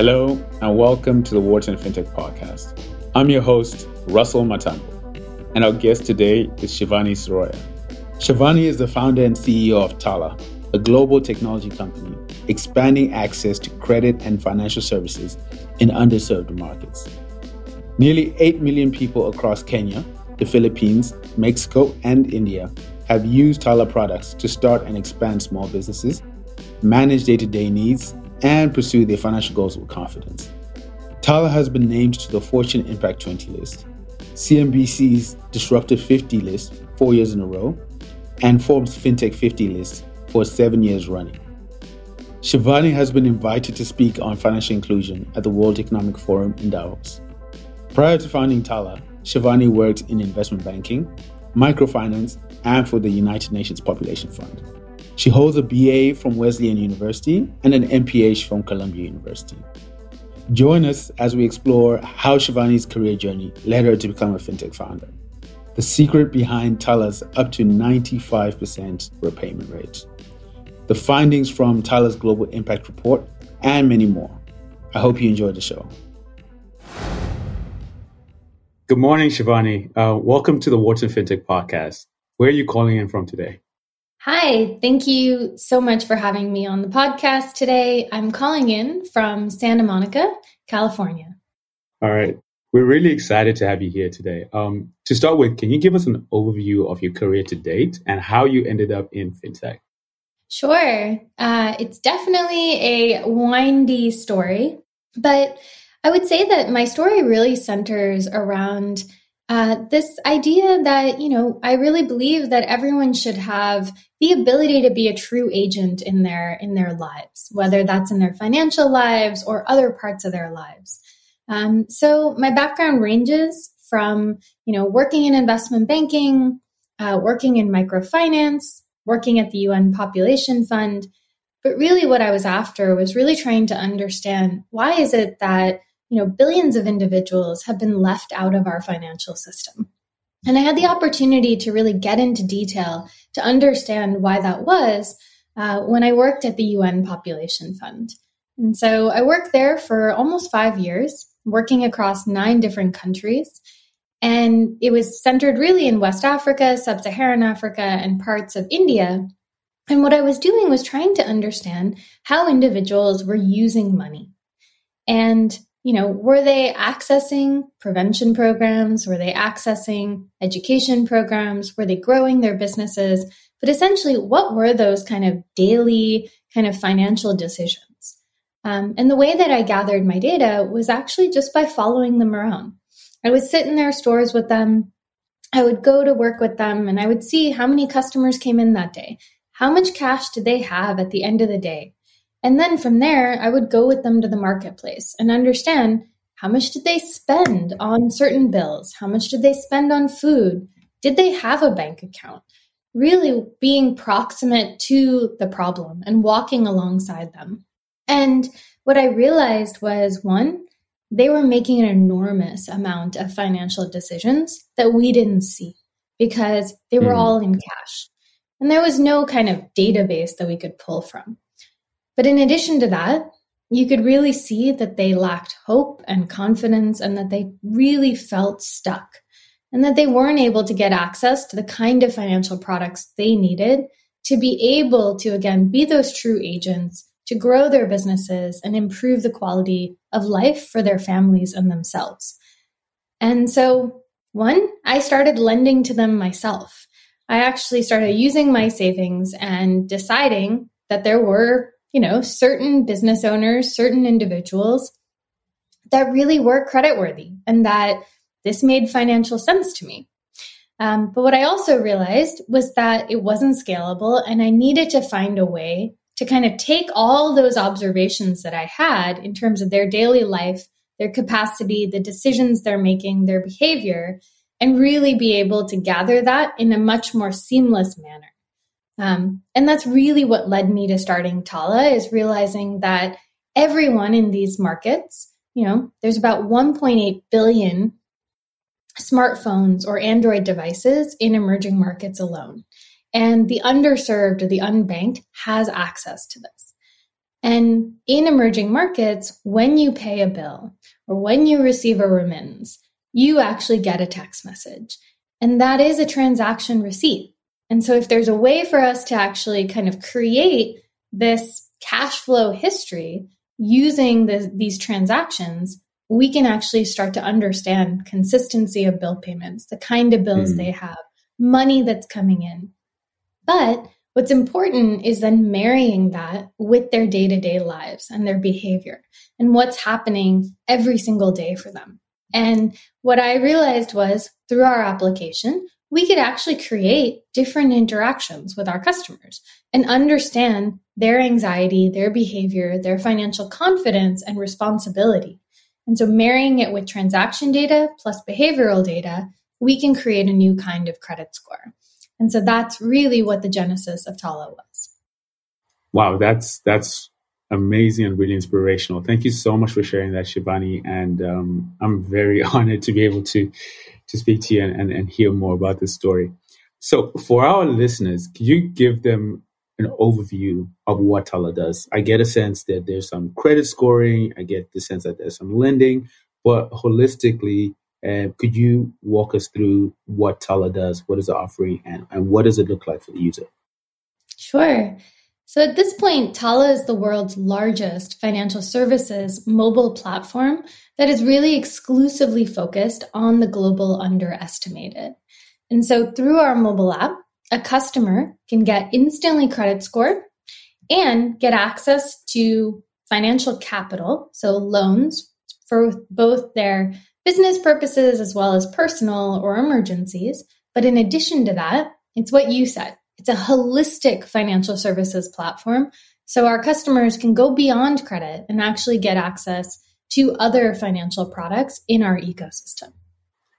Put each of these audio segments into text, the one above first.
Hello, and welcome to the Wharton FinTech Podcast. I'm your host, Russell Matambo, and our guest today is Shivani Siroya. Shivani is the founder and CEO of Tala, a global technology company expanding access to credit and financial services in underserved markets. Nearly 8 million people across Kenya, the Philippines, Mexico, and India have used Tala products to start and expand small businesses, manage day to day needs, and pursue their financial goals with confidence. Tala has been named to the Fortune Impact 20 list, CNBC's Disruptor 50 list four years in a row, and Forbes FinTech 50 list for seven years running. Shivani has been invited to speak on financial inclusion at the World Economic Forum in Davos. Prior to founding Tala, Shivani worked in investment banking, microfinance, and for the United Nations Population Fund. She holds a BA from Wesleyan University and an MPH from Columbia University. Join us as we explore how Shivani's career journey led her to become a fintech founder, the secret behind Tala's up to 95% repayment rate, the findings from Tala's Global Impact Report, and many more. I hope you enjoyed the show. Good morning, Shivani. Uh, welcome to the Wharton FinTech Podcast. Where are you calling in from today? Hi, thank you so much for having me on the podcast today. I'm calling in from Santa Monica, California. All right. We're really excited to have you here today. Um, to start with, can you give us an overview of your career to date and how you ended up in fintech? Sure. Uh, it's definitely a windy story, but I would say that my story really centers around uh, this idea that you know i really believe that everyone should have the ability to be a true agent in their in their lives whether that's in their financial lives or other parts of their lives um, so my background ranges from you know working in investment banking uh, working in microfinance working at the un population fund but really what i was after was really trying to understand why is it that you know, billions of individuals have been left out of our financial system. And I had the opportunity to really get into detail to understand why that was uh, when I worked at the UN Population Fund. And so I worked there for almost five years, working across nine different countries. And it was centered really in West Africa, Sub Saharan Africa, and parts of India. And what I was doing was trying to understand how individuals were using money. And you know, were they accessing prevention programs? Were they accessing education programs? Were they growing their businesses? But essentially, what were those kind of daily kind of financial decisions? Um, and the way that I gathered my data was actually just by following them around. I would sit in their stores with them. I would go to work with them and I would see how many customers came in that day. How much cash did they have at the end of the day? And then from there, I would go with them to the marketplace and understand how much did they spend on certain bills? How much did they spend on food? Did they have a bank account? Really being proximate to the problem and walking alongside them. And what I realized was one, they were making an enormous amount of financial decisions that we didn't see because they were mm. all in cash. And there was no kind of database that we could pull from. But in addition to that, you could really see that they lacked hope and confidence and that they really felt stuck and that they weren't able to get access to the kind of financial products they needed to be able to, again, be those true agents, to grow their businesses and improve the quality of life for their families and themselves. And so, one, I started lending to them myself. I actually started using my savings and deciding that there were you know, certain business owners, certain individuals that really were creditworthy and that this made financial sense to me. Um, but what I also realized was that it wasn't scalable and I needed to find a way to kind of take all those observations that I had in terms of their daily life, their capacity, the decisions they're making, their behavior, and really be able to gather that in a much more seamless manner. Um, and that's really what led me to starting Tala is realizing that everyone in these markets, you know, there's about 1.8 billion smartphones or Android devices in emerging markets alone. And the underserved or the unbanked has access to this. And in emerging markets, when you pay a bill or when you receive a remittance, you actually get a text message. And that is a transaction receipt. And so if there's a way for us to actually kind of create this cash flow history using the, these transactions, we can actually start to understand consistency of bill payments, the kind of bills mm. they have, money that's coming in. But what's important is then marrying that with their day to day lives and their behavior and what's happening every single day for them. And what I realized was through our application, we could actually create different interactions with our customers and understand their anxiety, their behavior, their financial confidence, and responsibility. And so, marrying it with transaction data plus behavioral data, we can create a new kind of credit score. And so, that's really what the genesis of Tala was. Wow, that's that's amazing and really inspirational. Thank you so much for sharing that, Shivani. And um, I'm very honored to be able to to speak to you and, and, and hear more about this story. So, for our listeners, can you give them an overview of what Tala does? I get a sense that there's some credit scoring. I get the sense that there's some lending, but holistically, uh, could you walk us through what Tala does? What is the offering, and, and what does it look like for the user? Sure. So at this point, Tala is the world's largest financial services mobile platform that is really exclusively focused on the global underestimated. And so through our mobile app, a customer can get instantly credit scored and get access to financial capital, so loans for both their business purposes as well as personal or emergencies. But in addition to that, it's what you said it's a holistic financial services platform. So our customers can go beyond credit and actually get access to other financial products in our ecosystem.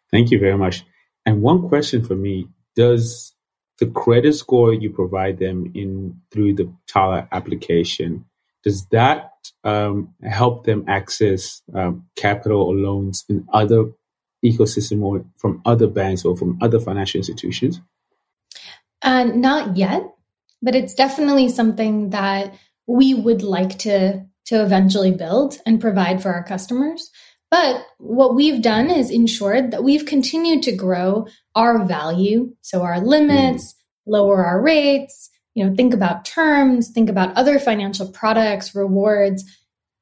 Thank you very much. And one question for me Does the credit score you provide them in through the Tala application, does that um, help them access um, capital or loans in other ecosystem or from other banks or from other financial institutions? Uh, not yet, but it's definitely something that we would like to to eventually build and provide for our customers. But what we've done is ensured that we've continued to grow our value, so our limits, mm. lower our rates, you know, think about terms, think about other financial products, rewards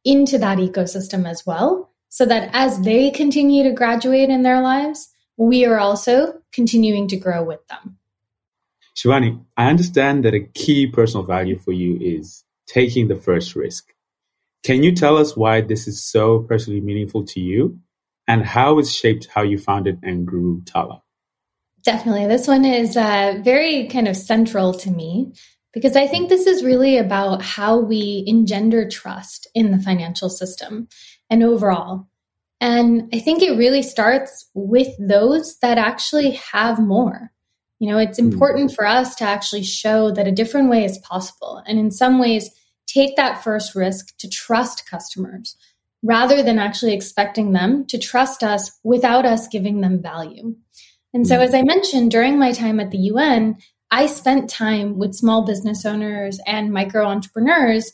into that ecosystem as well, so that as they continue to graduate in their lives, we are also continuing to grow with them. Shivani, I understand that a key personal value for you is taking the first risk. Can you tell us why this is so personally meaningful to you and how it shaped how you founded and grew Tala? Definitely. This one is uh, very kind of central to me because I think this is really about how we engender trust in the financial system and overall. And I think it really starts with those that actually have more. You know, it's hmm. important for us to actually show that a different way is possible. And in some ways, take that first risk to trust customers rather than actually expecting them to trust us without us giving them value. And so, hmm. as I mentioned, during my time at the UN, I spent time with small business owners and micro entrepreneurs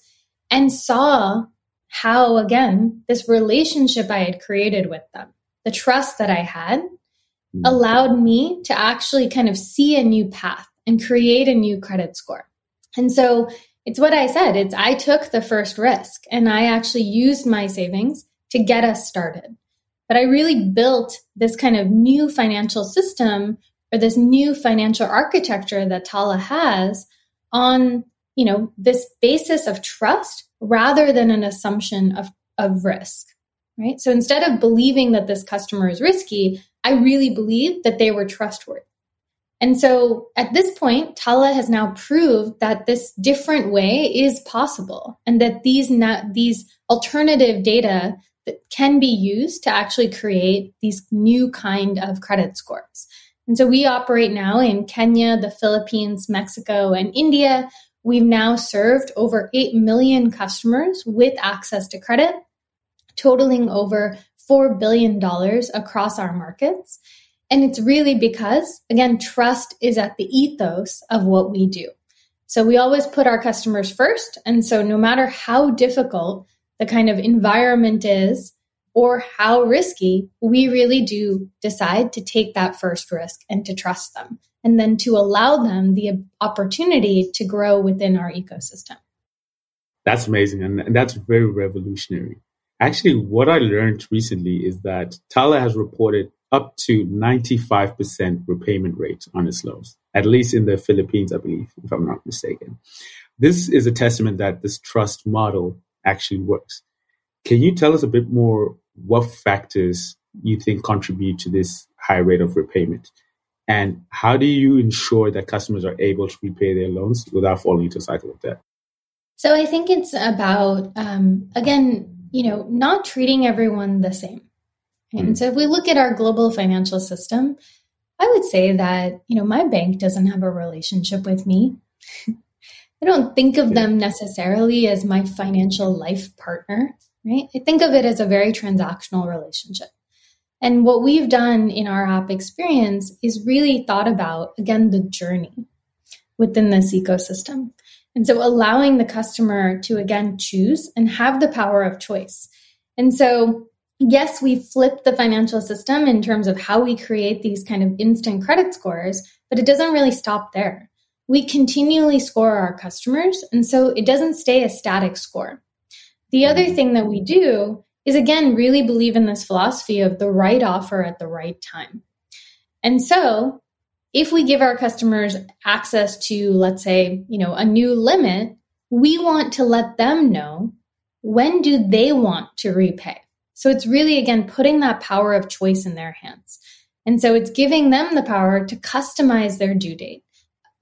and saw how, again, this relationship I had created with them, the trust that I had. Mm. allowed me to actually kind of see a new path and create a new credit score. And so it's what I said. It's I took the first risk and I actually used my savings to get us started. But I really built this kind of new financial system or this new financial architecture that Tala has on, you know, this basis of trust rather than an assumption of, of risk. Right. So instead of believing that this customer is risky, I really believed that they were trustworthy. And so at this point, Tala has now proved that this different way is possible and that these, na- these alternative data that can be used to actually create these new kind of credit scores. And so we operate now in Kenya, the Philippines, Mexico, and India. We've now served over 8 million customers with access to credit, totaling over $4 billion across our markets. And it's really because, again, trust is at the ethos of what we do. So we always put our customers first. And so no matter how difficult the kind of environment is or how risky, we really do decide to take that first risk and to trust them and then to allow them the opportunity to grow within our ecosystem. That's amazing. And, and that's very revolutionary. Actually, what I learned recently is that Tala has reported up to 95% repayment rate on its loans, at least in the Philippines, I believe, if I'm not mistaken. This is a testament that this trust model actually works. Can you tell us a bit more what factors you think contribute to this high rate of repayment? And how do you ensure that customers are able to repay their loans without falling into a cycle of debt? So I think it's about, um, again, you know, not treating everyone the same. And mm. so if we look at our global financial system, I would say that, you know, my bank doesn't have a relationship with me. I don't think of them necessarily as my financial life partner, right? I think of it as a very transactional relationship. And what we've done in our app experience is really thought about, again, the journey within this ecosystem. And so allowing the customer to, again, choose and have the power of choice. And so, yes, we flip the financial system in terms of how we create these kind of instant credit scores, but it doesn't really stop there. We continually score our customers. And so it doesn't stay a static score. The other mm-hmm. thing that we do is again really believe in this philosophy of the right offer at the right time. And so, if we give our customers access to let's say, you know, a new limit, we want to let them know when do they want to repay. So it's really again putting that power of choice in their hands. And so it's giving them the power to customize their due date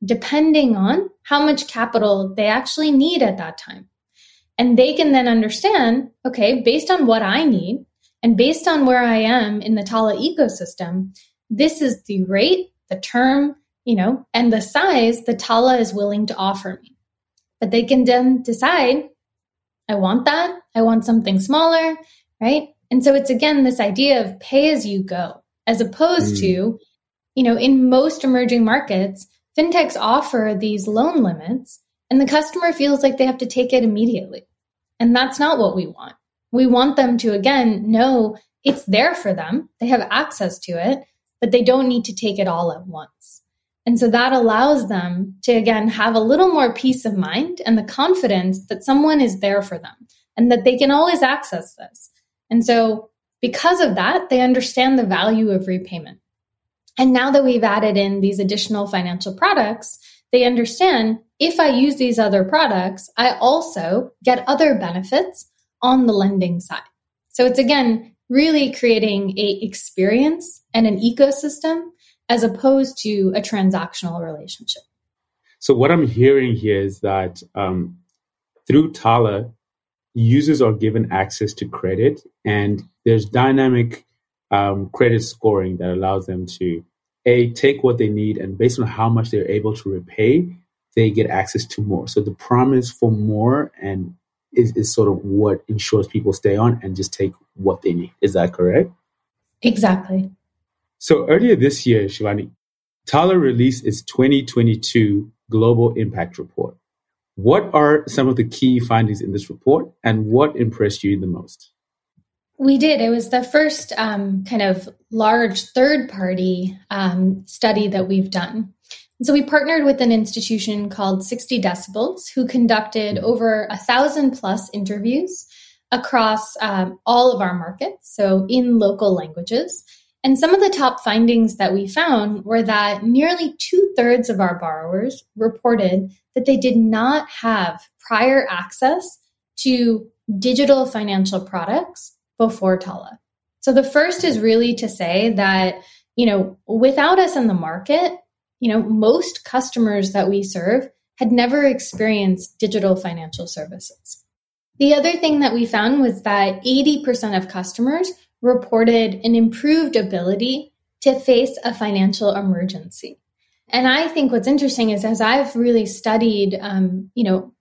depending on how much capital they actually need at that time. And they can then understand, okay, based on what I need and based on where I am in the Tala ecosystem, this is the rate, the term, you know, and the size the Tala is willing to offer me. But they can then decide, I want that. I want something smaller, right? And so it's again this idea of pay as you go, as opposed mm. to, you know, in most emerging markets, fintechs offer these loan limits and the customer feels like they have to take it immediately. And that's not what we want. We want them to, again, know it's there for them. They have access to it, but they don't need to take it all at once. And so that allows them to, again, have a little more peace of mind and the confidence that someone is there for them and that they can always access this. And so, because of that, they understand the value of repayment. And now that we've added in these additional financial products, they understand if I use these other products, I also get other benefits on the lending side. So it's again really creating a experience and an ecosystem as opposed to a transactional relationship. So what I'm hearing here is that um, through Tala, users are given access to credit, and there's dynamic um, credit scoring that allows them to a take what they need and based on how much they're able to repay they get access to more. So the promise for more and is, is sort of what ensures people stay on and just take what they need. Is that correct? Exactly so earlier this year shivani Tala released its 2022 global impact report what are some of the key findings in this report and what impressed you the most we did. It was the first um, kind of large third party um, study that we've done. And so we partnered with an institution called 60 Decibels, who conducted over a thousand plus interviews across um, all of our markets, so in local languages. And some of the top findings that we found were that nearly two thirds of our borrowers reported that they did not have prior access to digital financial products before Tala. So the first is really to say that, you know, without us in the market, you know, most customers that we serve had never experienced digital financial services. The other thing that we found was that 80% of customers reported an improved ability to face a financial emergency. And I think what's interesting is as I've really studied, um, you know,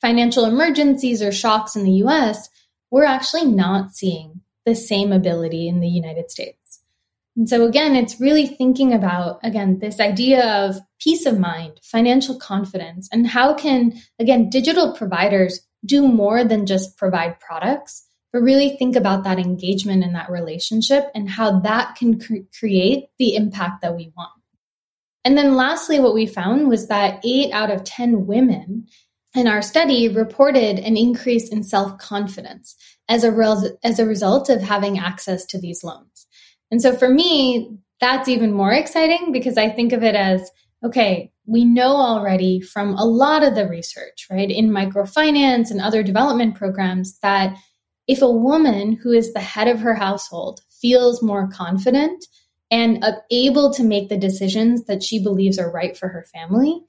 financial emergencies or shocks in the US, we're actually not seeing the same ability in the United States. And so again, it's really thinking about, again, this idea of peace of mind, financial confidence, and how can, again, digital providers do more than just provide products, but really think about that engagement and that relationship and how that can cre- create the impact that we want. And then lastly, what we found was that eight out of 10 women in our study reported an increase in self confidence as a, re- as a result of having access to these loans. And so for me, that's even more exciting because I think of it as okay, we know already from a lot of the research, right, in microfinance and other development programs that if a woman who is the head of her household feels more confident and able to make the decisions that she believes are right for her family,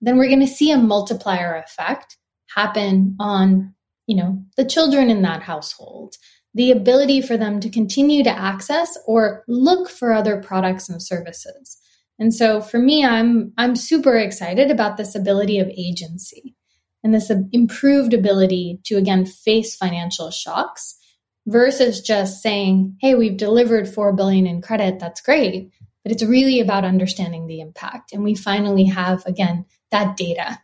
then we're going to see a multiplier effect happen on, you know, the children in that household, the ability for them to continue to access or look for other products and services. And so for me, I'm I'm super excited about this ability of agency and this improved ability to again face financial shocks versus just saying, "Hey, we've delivered 4 billion in credit, that's great." But it's really about understanding the impact and we finally have again that data.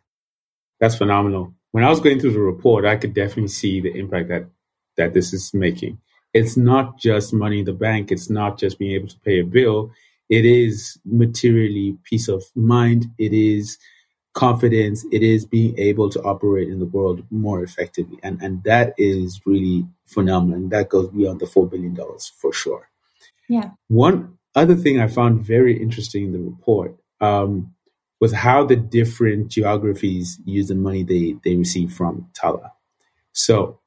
That's phenomenal. When I was going through the report, I could definitely see the impact that that this is making. It's not just money in the bank, it's not just being able to pay a bill, it is materially peace of mind, it is confidence, it is being able to operate in the world more effectively. And and that is really phenomenal. And that goes beyond the four billion dollars for sure. Yeah. One other thing I found very interesting in the report um, was how the different geographies use the money they, they receive from Tala. So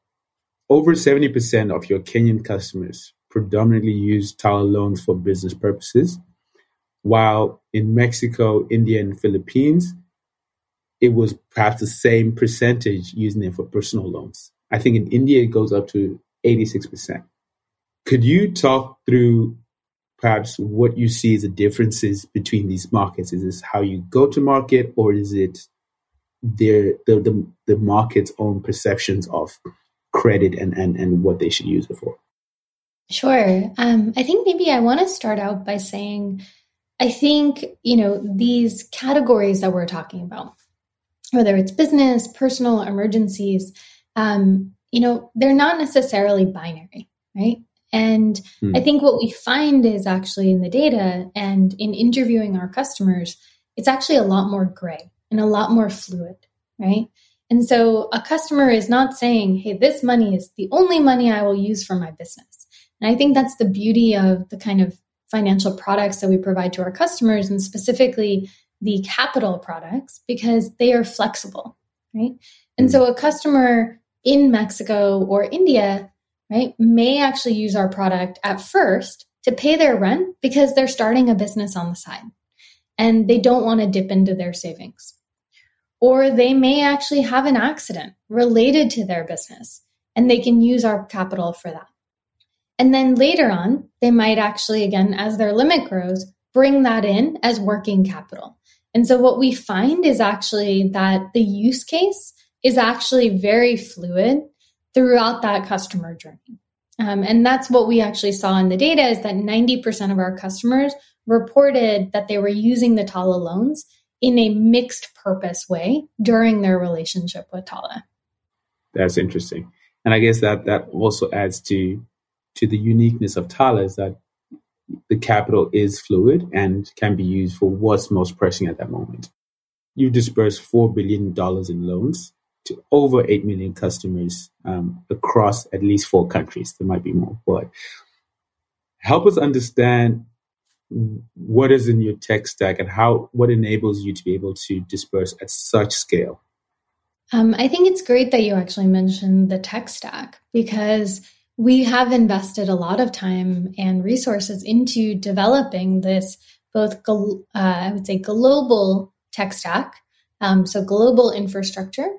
over 70% of your Kenyan customers predominantly use Tala loans for business purposes, while in Mexico, India, and Philippines, it was perhaps the same percentage using it for personal loans. I think in India, it goes up to 86%. Could you talk through perhaps what you see as the differences between these markets? Is this how you go to market, or is it their the the, the market's own perceptions of credit and, and and what they should use it for? Sure. Um, I think maybe I want to start out by saying I think you know these categories that we're talking about, whether it's business, personal, emergencies. Um, you know, they're not necessarily binary, right? And hmm. I think what we find is actually in the data and in interviewing our customers, it's actually a lot more gray and a lot more fluid, right? And so a customer is not saying, hey, this money is the only money I will use for my business. And I think that's the beauty of the kind of financial products that we provide to our customers and specifically the capital products because they are flexible, right? And hmm. so a customer in Mexico or India right, may actually use our product at first to pay their rent because they're starting a business on the side and they don't want to dip into their savings. Or they may actually have an accident related to their business and they can use our capital for that. And then later on, they might actually, again, as their limit grows, bring that in as working capital. And so what we find is actually that the use case is actually very fluid throughout that customer journey. Um, and that's what we actually saw in the data is that 90% of our customers reported that they were using the Tala loans in a mixed purpose way during their relationship with Tala. That's interesting. And I guess that that also adds to to the uniqueness of Tala is that the capital is fluid and can be used for what's most pressing at that moment. You've dispersed $4 billion in loans to over 8 million customers um, across at least four countries. There might be more, but help us understand what is in your tech stack and how what enables you to be able to disperse at such scale. Um, I think it's great that you actually mentioned the tech stack because we have invested a lot of time and resources into developing this both uh, I would say global tech stack, um, so global infrastructure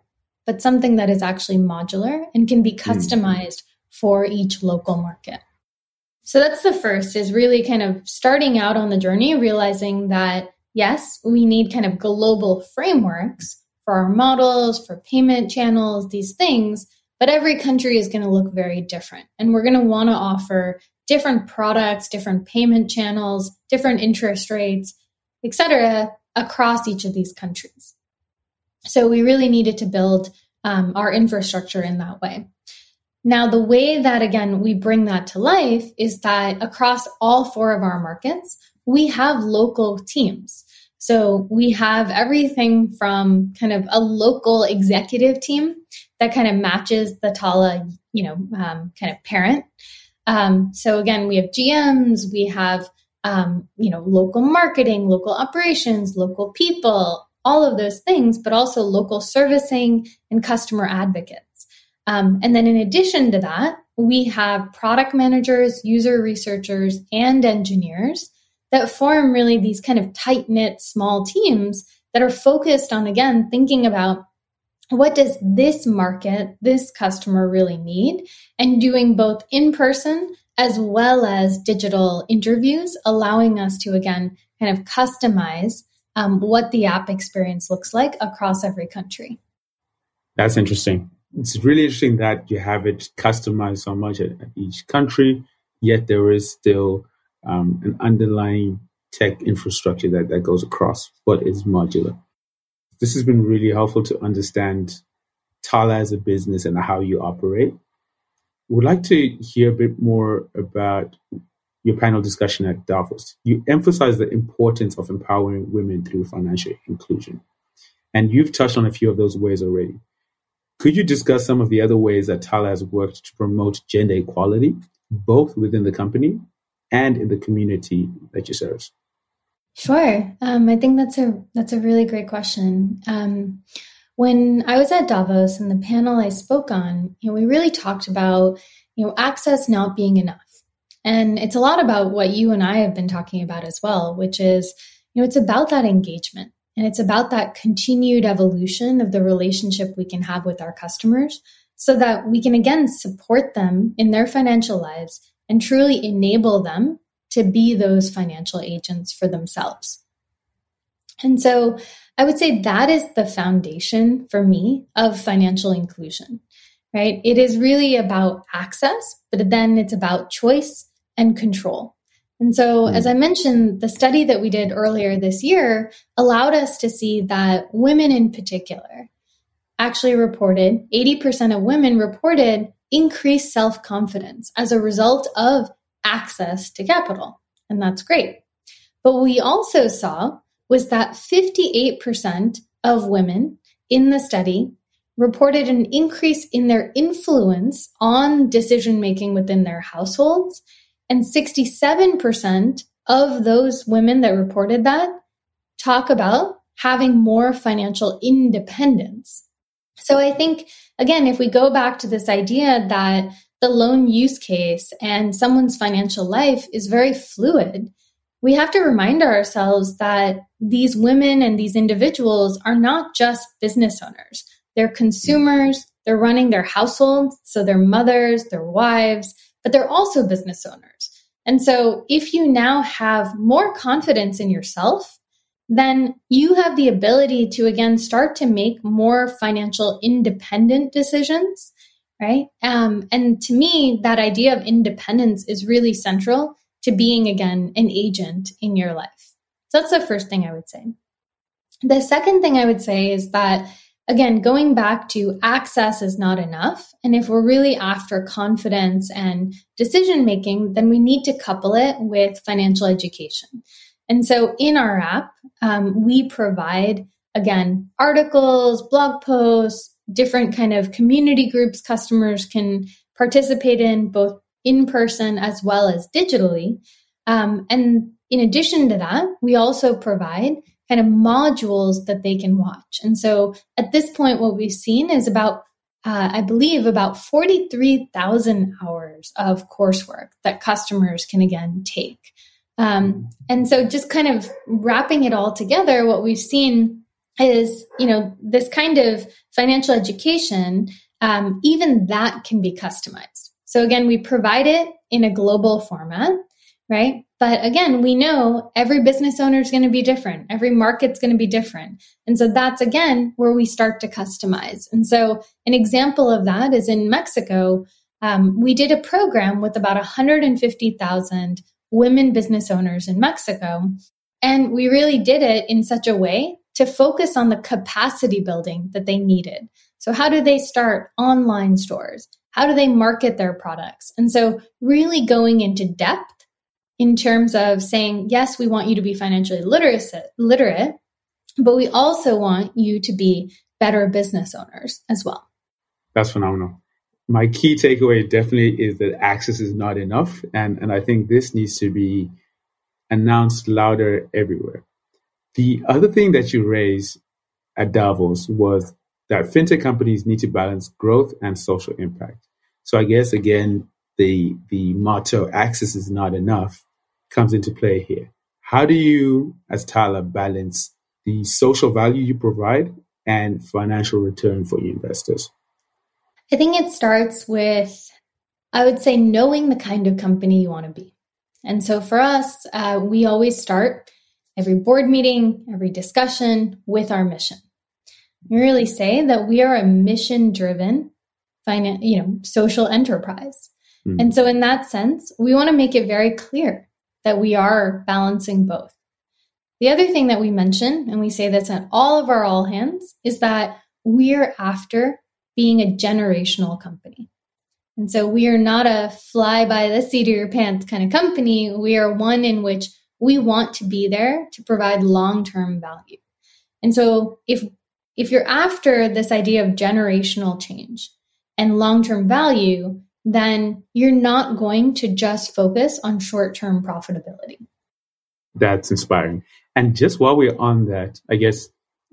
but something that is actually modular and can be hmm. customized mm-hmm. for each local market. So that's the first is really kind of starting out on the journey, realizing that yes, we need kind of global frameworks for our models, for payment channels, these things, but every country is going to look very different. And we're going to want to offer different products, different payment channels, different interest rates, etc., across each of these countries. So we really needed to build um, our infrastructure in that way. Now, the way that, again, we bring that to life is that across all four of our markets, we have local teams. So we have everything from kind of a local executive team that kind of matches the Tala, you know, um, kind of parent. Um, so again, we have GMs, we have, um, you know, local marketing, local operations, local people, all of those things, but also local servicing and customer advocates. Um, and then in addition to that, we have product managers, user researchers, and engineers that form really these kind of tight knit small teams that are focused on, again, thinking about what does this market, this customer really need, and doing both in person as well as digital interviews, allowing us to, again, kind of customize um, what the app experience looks like across every country. That's interesting it's really interesting that you have it customized so much at, each country, yet there is still um, an underlying tech infrastructure that, that goes across, but is modular. This has been really helpful to understand Tala as a business and how you operate. Would like to hear a bit more about your panel discussion at Davos. You emphasize the importance of empowering women through financial inclusion. And you've touched on a few of those ways already. Could you discuss some of the other ways that Tala has worked to promote gender equality, both within the company and in the community that you serve? Sure. Um, I think that's a that's a really great question. Um, when I was at Davos and the panel I spoke on, you know, we really talked about you know access not being enough, and it's a lot about what you and I have been talking about as well, which is you know it's about that engagement. And it's about that continued evolution of the relationship we can have with our customers so that we can again support them in their financial lives and truly enable them to be those financial agents for themselves. And so I would say that is the foundation for me of financial inclusion, right? It is really about access, but then it's about choice and control. And so, mm. as I mentioned, the study that we did earlier this year allowed us to see that women in particular actually reported 80% of women reported increased self confidence as a result of access to capital. And that's great. But we also saw was that 58% of women in the study reported an increase in their influence on decision making within their households and 67% of those women that reported that talk about having more financial independence. So I think, again, if we go back to this idea that the loan use case and someone's financial life is very fluid, we have to remind ourselves that these women and these individuals are not just business owners. They're consumers, they're running their households, so they're mothers, they're wives, but they're also business owners. And so if you now have more confidence in yourself, then you have the ability to again start to make more financial independent decisions, right? Um, and to me, that idea of independence is really central to being again an agent in your life. So that's the first thing I would say. The second thing I would say is that again, going back to access is not enough. And if we're really after confidence and decision making, then we need to couple it with financial education. And so in our app, um, we provide, again, articles, blog posts, different kind of community groups customers can participate in both in person as well as digitally. Um, and in addition to that, we also provide kind of modules that they can watch. And so at this point, what we've seen is about, uh, I believe, about 43,000 hours of coursework that customers can again take. Um, and so just kind of wrapping it all together, what we've seen is, you know, this kind of financial education, um, even that can be customized. So again, we provide it in a global format right? But again, we know every business owner is going to be different. Every market's going to be different. And so that's again where we start to customize. And so an example of that is in Mexico, um, we did a program with about 150,000 women business owners in Mexico. And we really did it in such a way to focus on the capacity building that they needed. So, how do they start online stores? How do they market their products? And so, really going into depth in terms of saying, yes, we want you to be financially literate, but we also want you to be better business owners as well. That's phenomenal. My key takeaway definitely is that access is not enough. And, and I think this needs to be announced louder everywhere. The other thing that you raised at Davos was that fintech companies need to balance growth and social impact. So I guess again, the the motto access is not enough comes into play here. How do you, as Tala, balance the social value you provide and financial return for your investors? I think it starts with, I would say, knowing the kind of company you want to be. And so for us, uh, we always start every board meeting, every discussion with our mission. We really say that we are a mission driven, you know, social enterprise. Mm. And so in that sense, we want to make it very clear that we are balancing both. The other thing that we mention, and we say this at all of our all hands, is that we're after being a generational company. And so we are not a fly by the seat of your pants kind of company. We are one in which we want to be there to provide long-term value. And so if if you're after this idea of generational change and long-term value, then you're not going to just focus on short term profitability. That's inspiring. And just while we're on that, I guess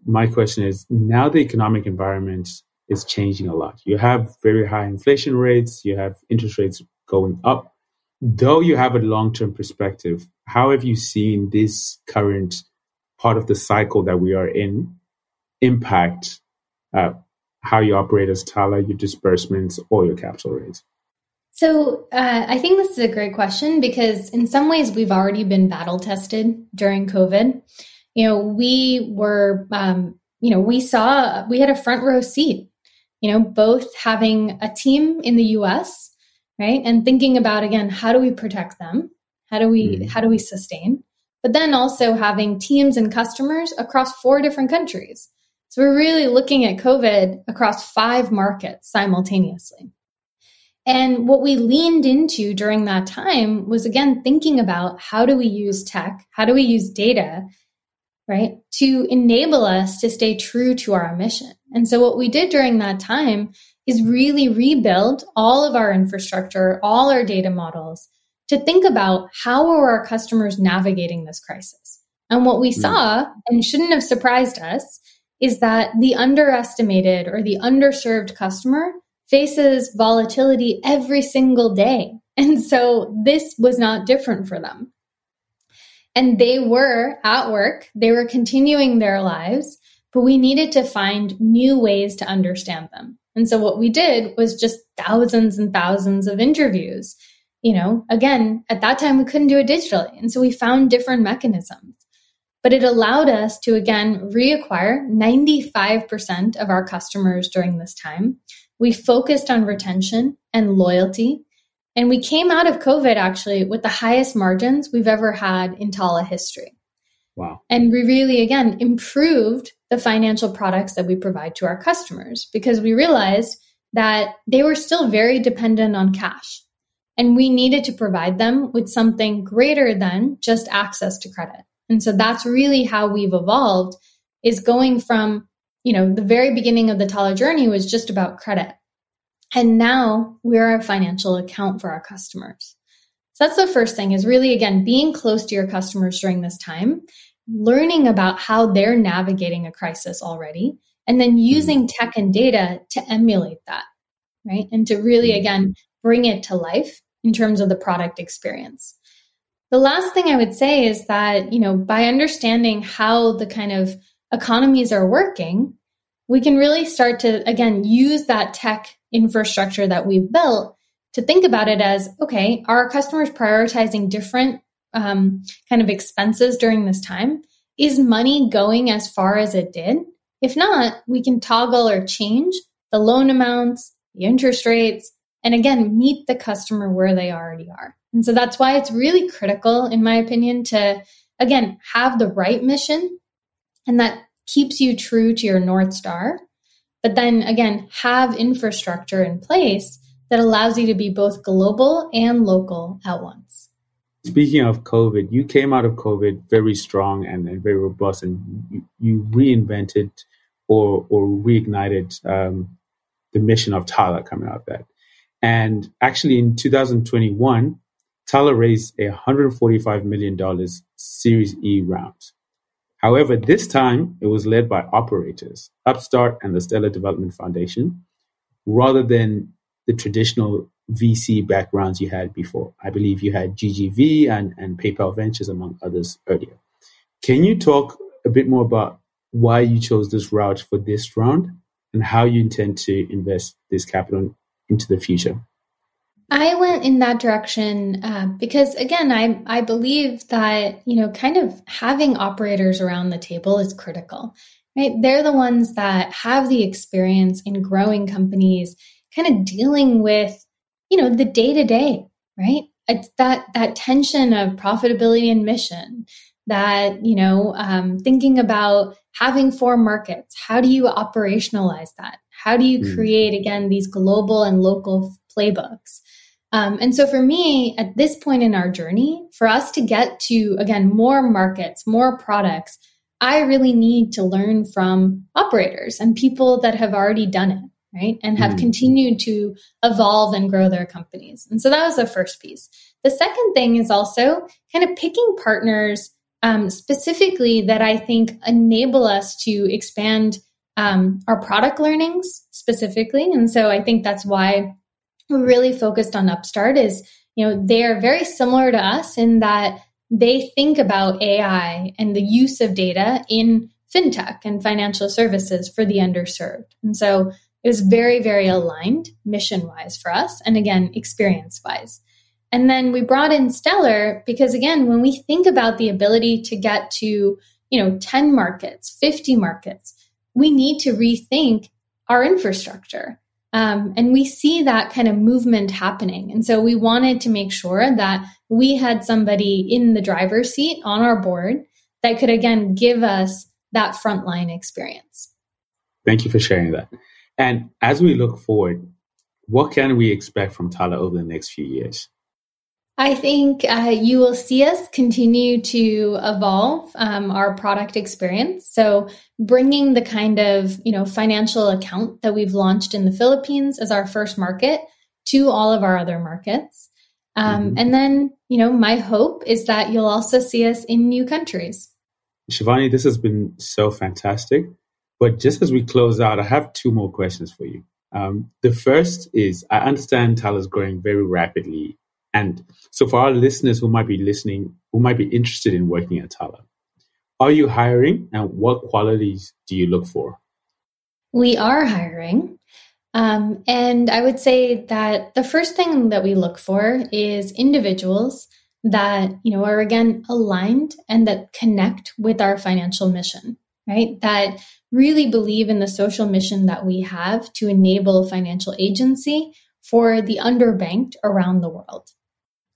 my question is now the economic environment is changing a lot. You have very high inflation rates, you have interest rates going up. Though you have a long term perspective, how have you seen this current part of the cycle that we are in impact uh, how you operate as Tala, your disbursements, or your capital raise? So uh, I think this is a great question because in some ways we've already been battle tested during COVID. You know, we were, um, you know, we saw we had a front row seat. You know, both having a team in the U.S. right and thinking about again how do we protect them, how do we mm. how do we sustain, but then also having teams and customers across four different countries. So we're really looking at COVID across five markets simultaneously. And what we leaned into during that time was again thinking about how do we use tech? How do we use data, right, to enable us to stay true to our mission? And so what we did during that time is really rebuild all of our infrastructure, all our data models to think about how are our customers navigating this crisis. And what we mm. saw, and shouldn't have surprised us, is that the underestimated or the underserved customer faces volatility every single day. And so this was not different for them. And they were at work, they were continuing their lives, but we needed to find new ways to understand them. And so what we did was just thousands and thousands of interviews. You know, again, at that time we couldn't do it digitally. And so we found different mechanisms. But it allowed us to again reacquire 95% of our customers during this time we focused on retention and loyalty. And we came out of COVID actually with the highest margins we've ever had in Tala history. Wow. And we really, again, improved the financial products that we provide to our customers because we realized that they were still very dependent on cash. And we needed to provide them with something greater than just access to credit. And so that's really how we've evolved is going from you know, the very beginning of the Tala journey was just about credit. And now we're a financial account for our customers. So that's the first thing is really, again, being close to your customers during this time, learning about how they're navigating a crisis already, and then using mm-hmm. tech and data to emulate that, right? And to really, mm-hmm. again, bring it to life in terms of the product experience. The last thing I would say is that, you know, by understanding how the kind of economies are working, we can really start to, again, use that tech infrastructure that we've built to think about it as okay, are customers prioritizing different um, kind of expenses during this time? Is money going as far as it did? If not, we can toggle or change the loan amounts, the interest rates, and again, meet the customer where they already are. And so that's why it's really critical, in my opinion, to again have the right mission and that keeps you true to your North Star. But then again, have infrastructure in place that allows you to be both global and local at once. Speaking of COVID, you came out of COVID very strong and, and very robust, and you, reinvented or, or reignited um, the mission of Tala coming out of that. And actually, in 2021, Tala raised a $145 million Series E round. However, this time it was led by operators, Upstart and the Stellar Development Foundation, rather than the traditional VC backgrounds you had before. I believe you had GGV and, and PayPal Ventures, among others, earlier. Can you talk a bit more about why you chose this route for this round and how you intend to invest this capital into the future? I went in that direction uh, because, again, I I believe that you know, kind of having operators around the table is critical. Right? They're the ones that have the experience in growing companies, kind of dealing with you know the day to day. Right? It's that that tension of profitability and mission. That you know, um, thinking about having four markets. How do you operationalize that? How do you hmm. create again these global and local playbooks? Um, and so for me, at this point in our journey, for us to get to, again, more markets, more products, I really need to learn from operators and people that have already done it, right? And have mm. continued to evolve and grow their companies. And so that was the first piece. The second thing is also kind of picking partners um, specifically that I think enable us to expand um, our product learnings specifically. And so I think that's why we really focused on Upstart is, you know, they're very similar to us in that they think about AI and the use of data in fintech and financial services for the underserved. And so it was very, very aligned mission wise for us. And again, experience wise. And then we brought in Stellar because again, when we think about the ability to get to, you know, 10 markets, 50 markets, we need to rethink our infrastructure. Um, and we see that kind of movement happening. And so we wanted to make sure that we had somebody in the driver's seat on our board that could, again, give us that frontline experience. Thank you for sharing that. And as we look forward, what can we expect from Tala over the next few years? I think uh, you will see us continue to evolve um, our product experience. So, bringing the kind of you know financial account that we've launched in the Philippines as our first market to all of our other markets, um, mm-hmm. and then you know my hope is that you'll also see us in new countries. Shivani, this has been so fantastic. But just as we close out, I have two more questions for you. Um, the first is I understand Tala is growing very rapidly and so, for our listeners who might be listening, who might be interested in working at Tala, are you hiring and what qualities do you look for? We are hiring. Um, and I would say that the first thing that we look for is individuals that, you know, are again aligned and that connect with our financial mission, right? That really believe in the social mission that we have to enable financial agency for the underbanked around the world.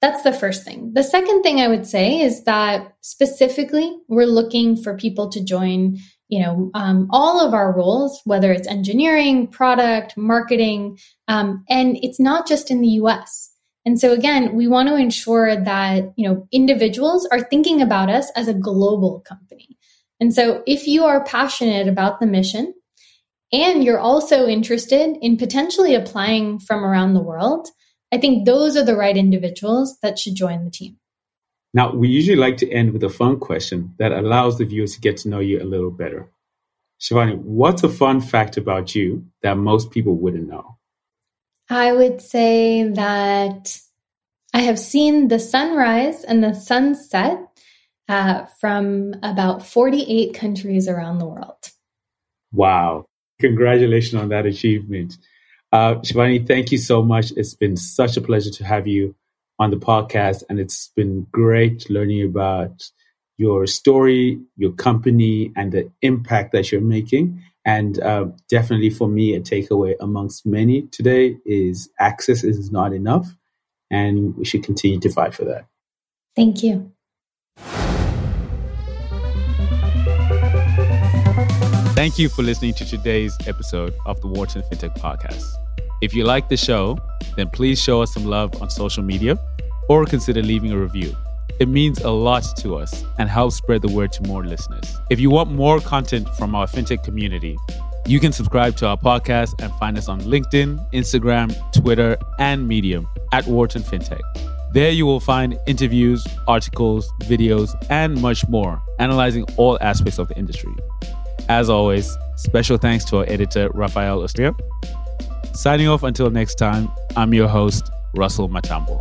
That's the first thing. The second thing I would say is that specifically, we're looking for people to join, you know, um, all of our roles, whether it's engineering, product, marketing, um, and it's not just in the U.S. And so again, we want to ensure that you know individuals are thinking about us as a global company. And so, if you are passionate about the mission, and you're also interested in potentially applying from around the world, I think those are the right individuals that should join the team. Now, we usually like to end with a fun question that allows the viewers to get to know you a little better. Shivani, what's a fun fact about you that most people wouldn't know? I would say that I have seen the sunrise and the sunset uh, from about 48 countries around the world. Wow. Congratulations on that achievement. Uh, Shivani, thank you so much. It's been such a pleasure to have you on the podcast, and it's been great learning about your story, your company, and the impact that you're making. And uh, definitely for me, a takeaway amongst many today is access is not enough. And we should continue to fight for that. Thank you. Thank you for listening to today's episode of the Wharton FinTech Podcast. If you like the show, then please show us some love on social media or consider leaving a review. It means a lot to us and helps spread the word to more listeners. If you want more content from our fintech community, you can subscribe to our podcast and find us on LinkedIn, Instagram, Twitter, and Medium at Wharton FinTech. There you will find interviews, articles, videos, and much more, analyzing all aspects of the industry. As always, special thanks to our editor, Rafael Ostria. Signing off until next time, I'm your host, Russell Matambo.